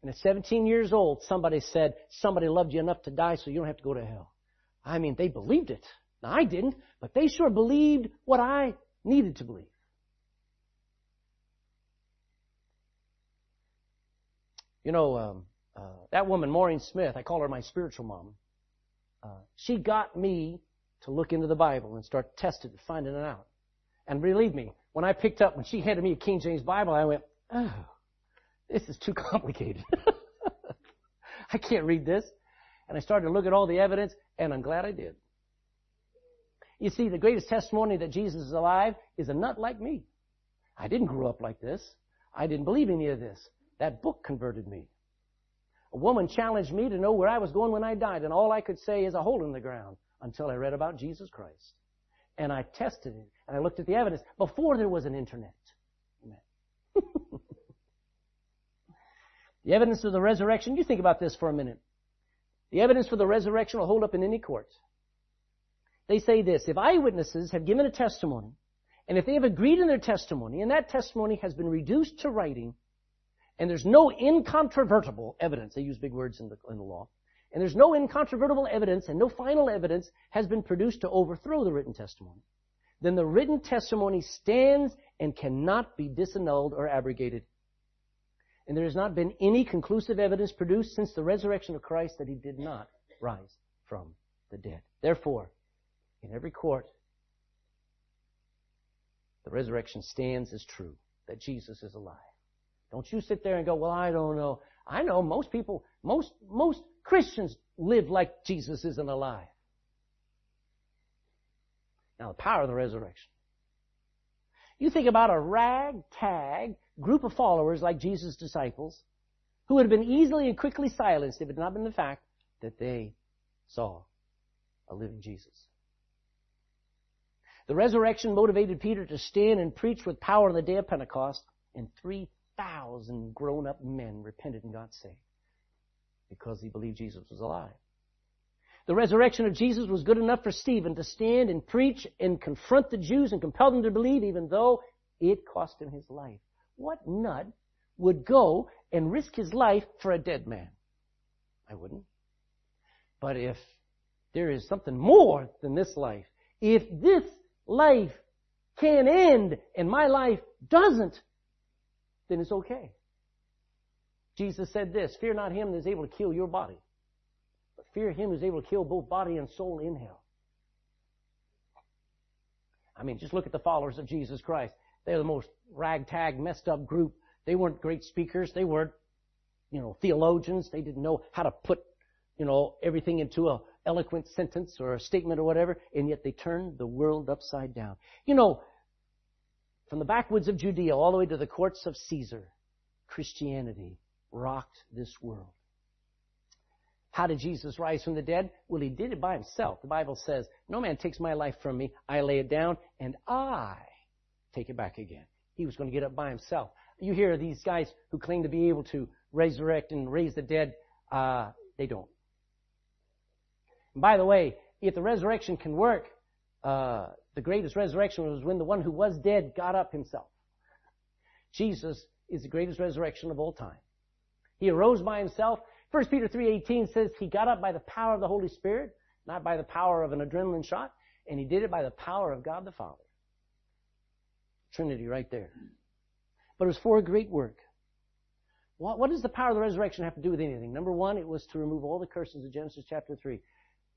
And at 17 years old, somebody said, somebody loved you enough to die so you don't have to go to hell. I mean, they believed it. Now, I didn't, but they sure believed what I needed to believe. You know, um, uh, that woman, Maureen Smith, I call her my spiritual mom. Uh, she got me to look into the Bible and start testing and finding it out. And believe me, when I picked up, when she handed me a King James Bible, I went, oh, this is too complicated. I can't read this. And I started to look at all the evidence, and I'm glad I did. You see, the greatest testimony that Jesus is alive is a nut like me. I didn't grow up like this. I didn't believe any of this. That book converted me. A woman challenged me to know where I was going when I died, and all I could say is a hole in the ground until I read about Jesus Christ. And I tested it, and I looked at the evidence before there was an internet. the evidence of the resurrection, you think about this for a minute. The evidence for the resurrection will hold up in any court. They say this, if eyewitnesses have given a testimony, and if they have agreed in their testimony, and that testimony has been reduced to writing, and there's no incontrovertible evidence, they use big words in the, in the law, and there's no incontrovertible evidence and no final evidence has been produced to overthrow the written testimony, then the written testimony stands and cannot be disannulled or abrogated. And there has not been any conclusive evidence produced since the resurrection of Christ that he did not rise from the dead. Therefore, in every court, the resurrection stands as true, that Jesus is alive. Don't you sit there and go, well, I don't know. I know most people, most, most Christians live like Jesus isn't alive. Now, the power of the resurrection. You think about a ragtag group of followers like Jesus' disciples who would have been easily and quickly silenced if it had not been the fact that they saw a living Jesus. The resurrection motivated Peter to stand and preach with power on the day of Pentecost, and 3,000 grown up men repented and got saved because he believed Jesus was alive. The resurrection of Jesus was good enough for Stephen to stand and preach and confront the Jews and compel them to believe even though it cost him his life. What nut would go and risk his life for a dead man? I wouldn't. But if there is something more than this life, if this life can end and my life doesn't, then it's okay. Jesus said this, fear not him that is able to kill your body, but fear him who is able to kill both body and soul in hell. I mean, just look at the followers of Jesus Christ. They're the most ragtag, messed up group. They weren't great speakers. They weren't, you know, theologians. They didn't know how to put, you know, everything into a eloquent sentence or a statement or whatever, and yet they turned the world upside down. You know, from the backwoods of Judea all the way to the courts of Caesar, Christianity rocked this world. How did Jesus rise from the dead? Well, he did it by himself. The Bible says, no man takes my life from me. I lay it down and I take it back again. He was going to get up by himself. You hear these guys who claim to be able to resurrect and raise the dead Uh, they don't. And by the way, if the resurrection can work, uh, the greatest resurrection was when the one who was dead got up himself. Jesus is the greatest resurrection of all time. He arose by himself. 1 Peter 3.18 says he got up by the power of the Holy Spirit, not by the power of an adrenaline shot, and he did it by the power of God the Father. Trinity right there. But it was for a great work. What, what does the power of the resurrection have to do with anything? Number one, it was to remove all the curses of Genesis chapter 3.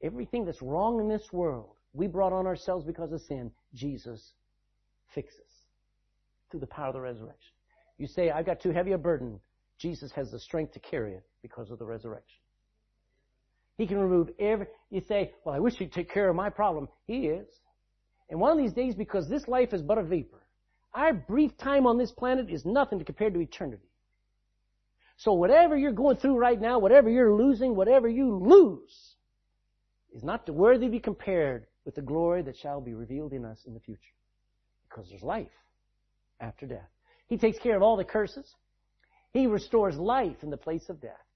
Everything that's wrong in this world, we brought on ourselves because of sin. Jesus fixes through the power of the resurrection. You say, I've got too heavy a burden. Jesus has the strength to carry it because of the resurrection. He can remove every, you say, well, I wish he'd take care of my problem. He is. And one of these days, because this life is but a vapor, our brief time on this planet is nothing compared to eternity. So whatever you're going through right now, whatever you're losing, whatever you lose, is not worthy to be compared with the glory that shall be revealed in us in the future. Because there's life after death. He takes care of all the curses. He restores life in the place of death.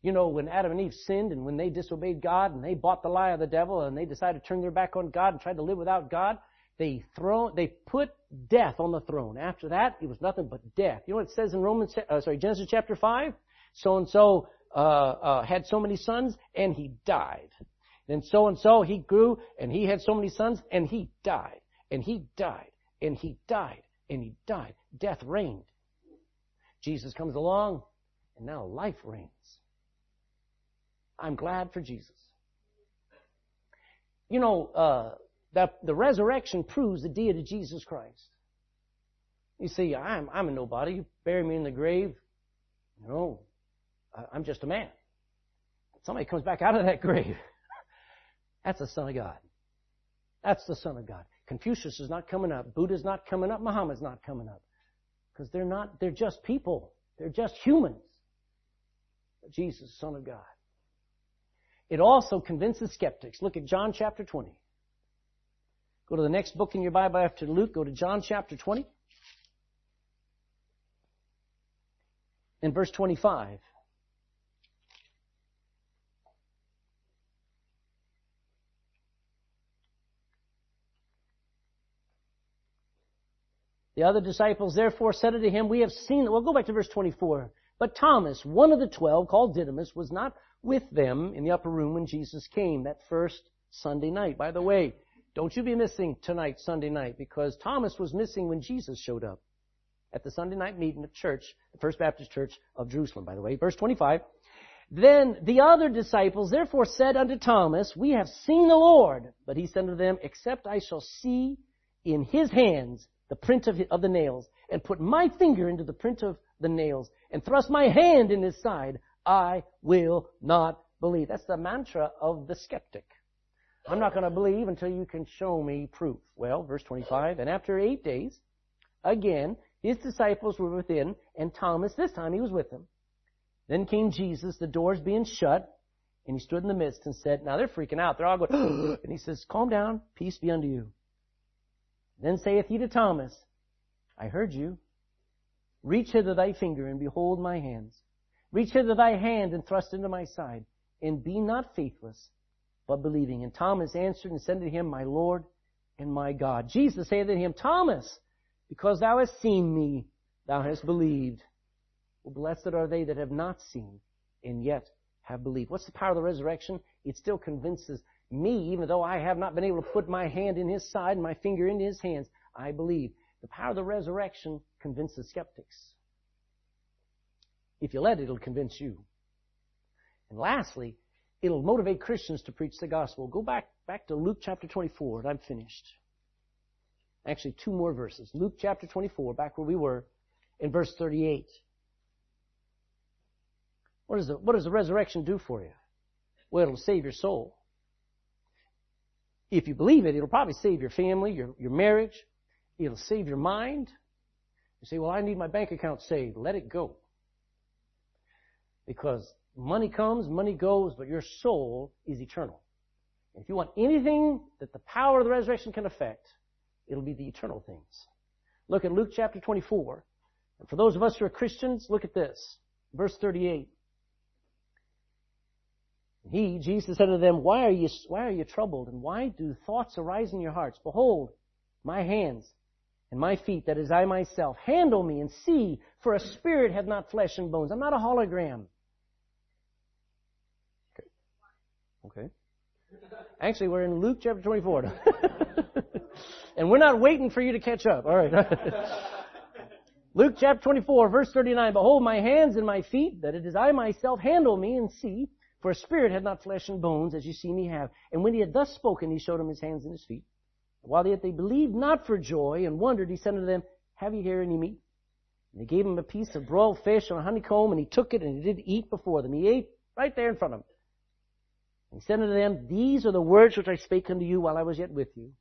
You know, when Adam and Eve sinned and when they disobeyed God and they bought the lie of the devil and they decided to turn their back on God and tried to live without God, they throw, they put death on the throne. After that, it was nothing but death. You know what it says in Romans, uh, sorry, Genesis chapter 5? So and so, uh, had so many sons and he died. Then so and so he grew and he had so many sons and he died. And he died. And he died. And he died. Death reigned. Jesus comes along and now life reigns. I'm glad for Jesus. You know, uh, that the resurrection proves the deity of Jesus Christ. You see, I'm, I'm a nobody. You bury me in the grave. No, I'm just a man. Somebody comes back out of that grave. That's the Son of God. That's the Son of God. Confucius is not coming up. Buddha's not coming up. Muhammad's not coming up. Because they're not, they're just people. They're just humans. But Jesus, Son of God. It also convinces skeptics. Look at John chapter 20. Go to the next book in your Bible after Luke. Go to John chapter 20. In verse 25. The other disciples therefore said unto him, We have seen, well go back to verse 24. But Thomas, one of the twelve, called Didymus, was not with them in the upper room when Jesus came that first Sunday night. By the way, don't you be missing tonight, Sunday night, because Thomas was missing when Jesus showed up at the Sunday night meeting at church, the First Baptist Church of Jerusalem, by the way. Verse 25. Then the other disciples therefore said unto Thomas, We have seen the Lord. But he said unto them, Except I shall see in his hands the print of, of the nails, and put my finger into the print of the nails, and thrust my hand in his side, I will not believe. That's the mantra of the skeptic. I'm not going to believe until you can show me proof. Well, verse 25, and after eight days, again, his disciples were within, and Thomas, this time he was with them. Then came Jesus, the doors being shut, and he stood in the midst and said, now they're freaking out. They're all going, and he says, calm down, peace be unto you. Then saith he to Thomas, I heard you. Reach hither thy finger and behold my hands. Reach hither thy hand and thrust into my side, and be not faithless, but believing. And Thomas answered and said to him, My Lord and my God. Jesus saith to him, Thomas, because thou hast seen me, thou hast believed. Well, blessed are they that have not seen and yet have believed. What's the power of the resurrection? It still convinces me, even though I have not been able to put my hand in his side and my finger in his hands, I believe. The power of the resurrection convinces skeptics. If you let it, it'll convince you. And lastly, It'll motivate Christians to preach the gospel. Go back, back to Luke chapter 24, and I'm finished. Actually, two more verses. Luke chapter 24, back where we were, in verse 38. What does the, what does the resurrection do for you? Well, it'll save your soul. If you believe it, it'll probably save your family, your, your marriage. It'll save your mind. You say, well, I need my bank account saved. Let it go. Because Money comes, money goes, but your soul is eternal. if you want anything that the power of the resurrection can affect, it'll be the eternal things. Look at Luke chapter 24. And for those of us who are Christians, look at this. Verse 38. He, Jesus said to them, why are you, why are you troubled? And why do thoughts arise in your hearts? Behold, my hands and my feet, that is I myself. Handle me and see, for a spirit hath not flesh and bones. I'm not a hologram. Okay. Okay. Actually, we're in Luke chapter 24. and we're not waiting for you to catch up. All right. Luke chapter 24, verse 39. Behold, my hands and my feet, that it is I myself. Handle me and see, for a spirit had not flesh and bones, as you see me have. And when he had thus spoken, he showed him his hands and his feet. While yet they believed not for joy and wondered, he said unto them, Have ye here any meat? And they gave him a piece of broiled fish and a honeycomb, and he took it and he did eat before them. He ate right there in front of them. And he said unto them, These are the words which I spake unto you while I was yet with you,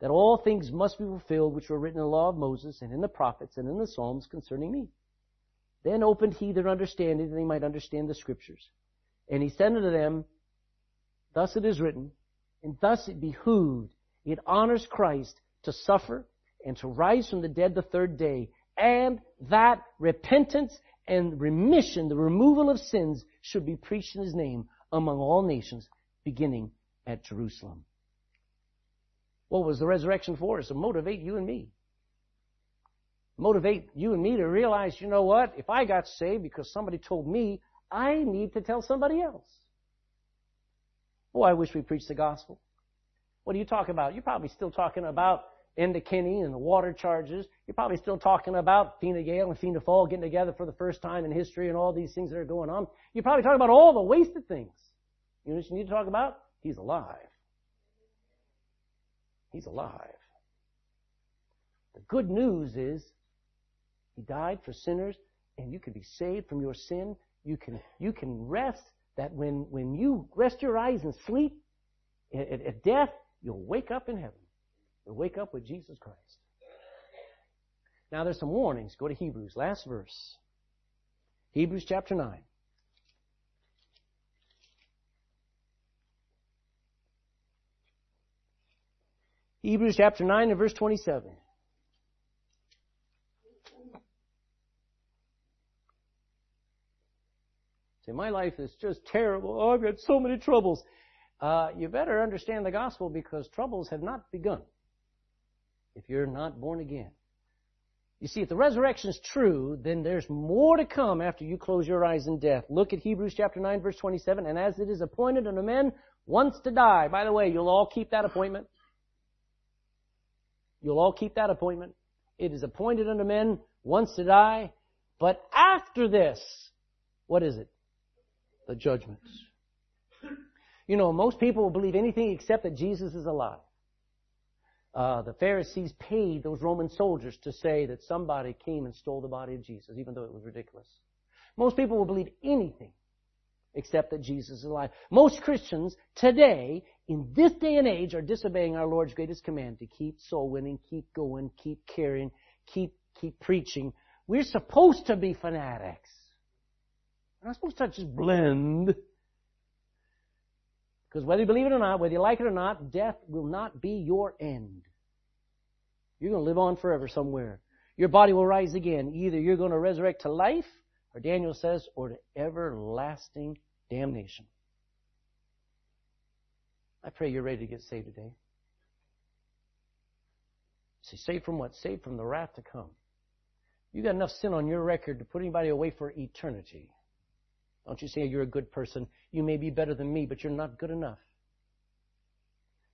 that all things must be fulfilled which were written in the law of Moses and in the prophets and in the Psalms concerning me. Then opened he their understanding that they might understand the scriptures. And he said unto them, Thus it is written, and thus it behooved it honors Christ to suffer and to rise from the dead the third day, and that repentance and remission, the removal of sins, should be preached in His name among all nations, beginning at Jerusalem. What was the resurrection for? Is to motivate you and me. Motivate you and me to realize, you know what? If I got saved because somebody told me, I need to tell somebody else. Oh, I wish we preached the gospel. What are you talking about? You're probably still talking about Kenny and the water charges. You're probably still talking about Fine Gael and Fianna Fáil getting together for the first time in history and all these things that are going on. You're probably talking about all the wasted things. You know what you need to talk about? He's alive. He's alive. The good news is He died for sinners and you can be saved from your sin. You can, you can rest that when, when you rest your eyes and sleep at, at death, You'll wake up in heaven. You'll wake up with Jesus Christ. Now there's some warnings. Go to Hebrews, last verse. Hebrews chapter 9. Hebrews chapter 9 and verse 27. Say, my life is just terrible. Oh, I've got so many troubles uh, you better understand the gospel because troubles have not begun if you're not born again. You see, if the resurrection is true, then there's more to come after you close your eyes in death. Look at Hebrews chapter 9 verse 27, and as it is appointed unto men once to die. By the way, you'll all keep that appointment. You'll all keep that appointment. It is appointed unto men once to die, but after this, what is it? The judgments. You know, most people will believe anything except that Jesus is alive. Uh, the Pharisees paid those Roman soldiers to say that somebody came and stole the body of Jesus, even though it was ridiculous. Most people will believe anything except that Jesus is alive. Most Christians today, in this day and age, are disobeying our Lord's greatest command to keep soul winning, keep going, keep caring, keep, keep preaching. We're supposed to be fanatics. We're not supposed to just blend. Because whether you believe it or not, whether you like it or not, death will not be your end. You're going to live on forever somewhere. Your body will rise again. Either you're going to resurrect to life, or Daniel says, or to everlasting damnation. I pray you're ready to get saved today. See, saved from what? Saved from the wrath to come. You got enough sin on your record to put anybody away for eternity. Don't you say you're a good person? You may be better than me, but you're not good enough.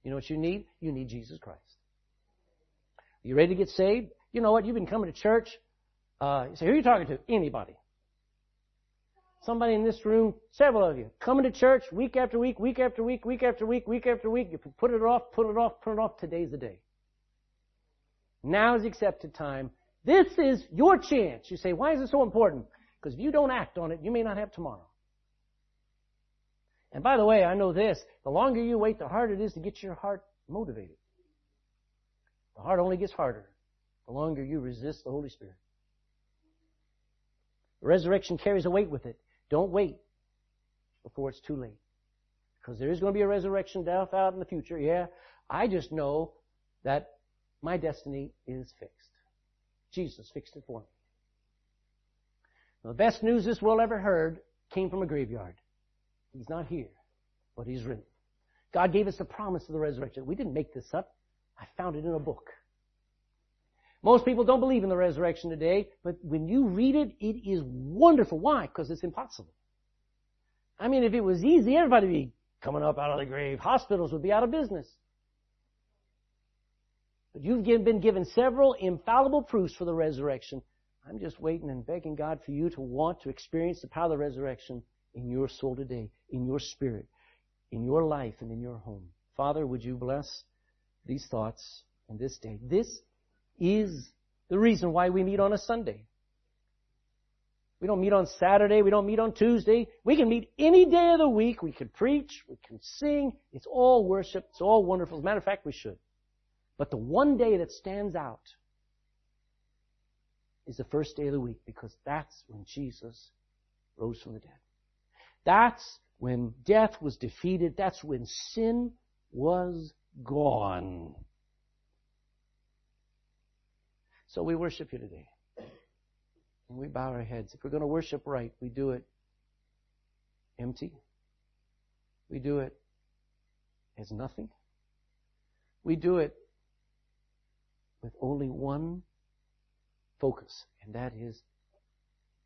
You know what you need? You need Jesus Christ. You ready to get saved? You know what? You've been coming to church. Uh, you say, who are you talking to? Anybody. Somebody in this room, several of you, coming to church week after week, week after week, week after week, week after week. You put it off, put it off, put it off. Today's the day. Now is accepted time. This is your chance. You say, why is it so important? Because if you don't act on it, you may not have tomorrow. And by the way, I know this, the longer you wait, the harder it is to get your heart motivated. The heart only gets harder the longer you resist the Holy Spirit. The resurrection carries a weight with it. Don't wait before it's too late. Because there is going to be a resurrection death out in the future. Yeah. I just know that my destiny is fixed. Jesus fixed it for me. The best news this world ever heard came from a graveyard. He's not here. but He's written. God gave us the promise of the resurrection. We didn't make this up. I found it in a book. Most people don't believe in the resurrection today, but when you read it, it is wonderful. Why? Because it's impossible. I mean, if it was easy, everybody would be coming up out of the grave. Hospitals would be out of business. But you've been given several infallible proofs for the resurrection. I'm just waiting and begging God for you to want to experience the power of the resurrection in your soul today, in your spirit, in your life, and in your home. Father, would you bless these thoughts in this day? This is the reason why we meet on a Sunday. We don't meet on Saturday. We don't meet on Tuesday. We can meet any day of the week. We can preach. We can sing. It's all worship. It's all wonderful. As a matter of fact, we should. But the one day that stands out is the first day of the week because that's when Jesus rose from the dead. That's when death was defeated. That's when sin was gone. So we worship you today. And we bow our heads. If we're going to worship right, we do it empty. We do it as nothing. We do it with only one focus, and that is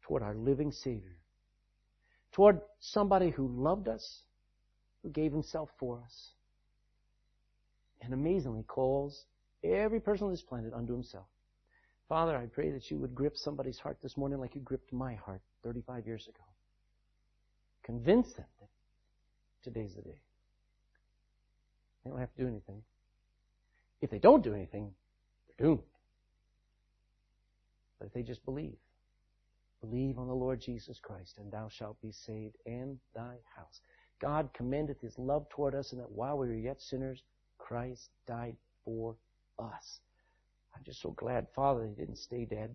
toward our living Savior. Toward somebody who loved us, who gave himself for us, and amazingly calls every person on this planet unto himself. Father, I pray that you would grip somebody's heart this morning like you gripped my heart 35 years ago. Convince them that today's the day. They don't have to do anything. If they don't do anything, they're doomed. But if they just believe, believe on the Lord Jesus Christ, and thou shalt be saved and thy house. God commendeth his love toward us, and that while we were yet sinners, Christ died for us. I'm just so glad, Father, he didn't stay dead.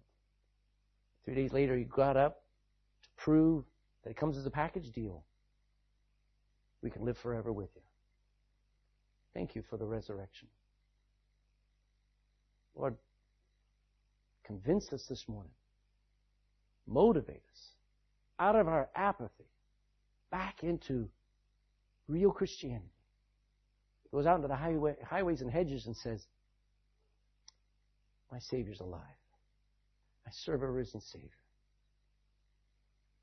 Three days later, he got up to prove that it comes as a package deal. We can live forever with you. Thank you for the resurrection. Lord, convince us this morning. Motivate us out of our apathy back into real Christianity. It goes out into the highway, highways and hedges and says, my Savior's alive. I serve a risen Savior.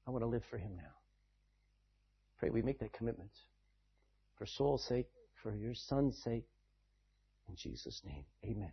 I want to live for Him now. Pray we make that commitment for soul's sake, for your Son's sake. In Jesus' name, amen.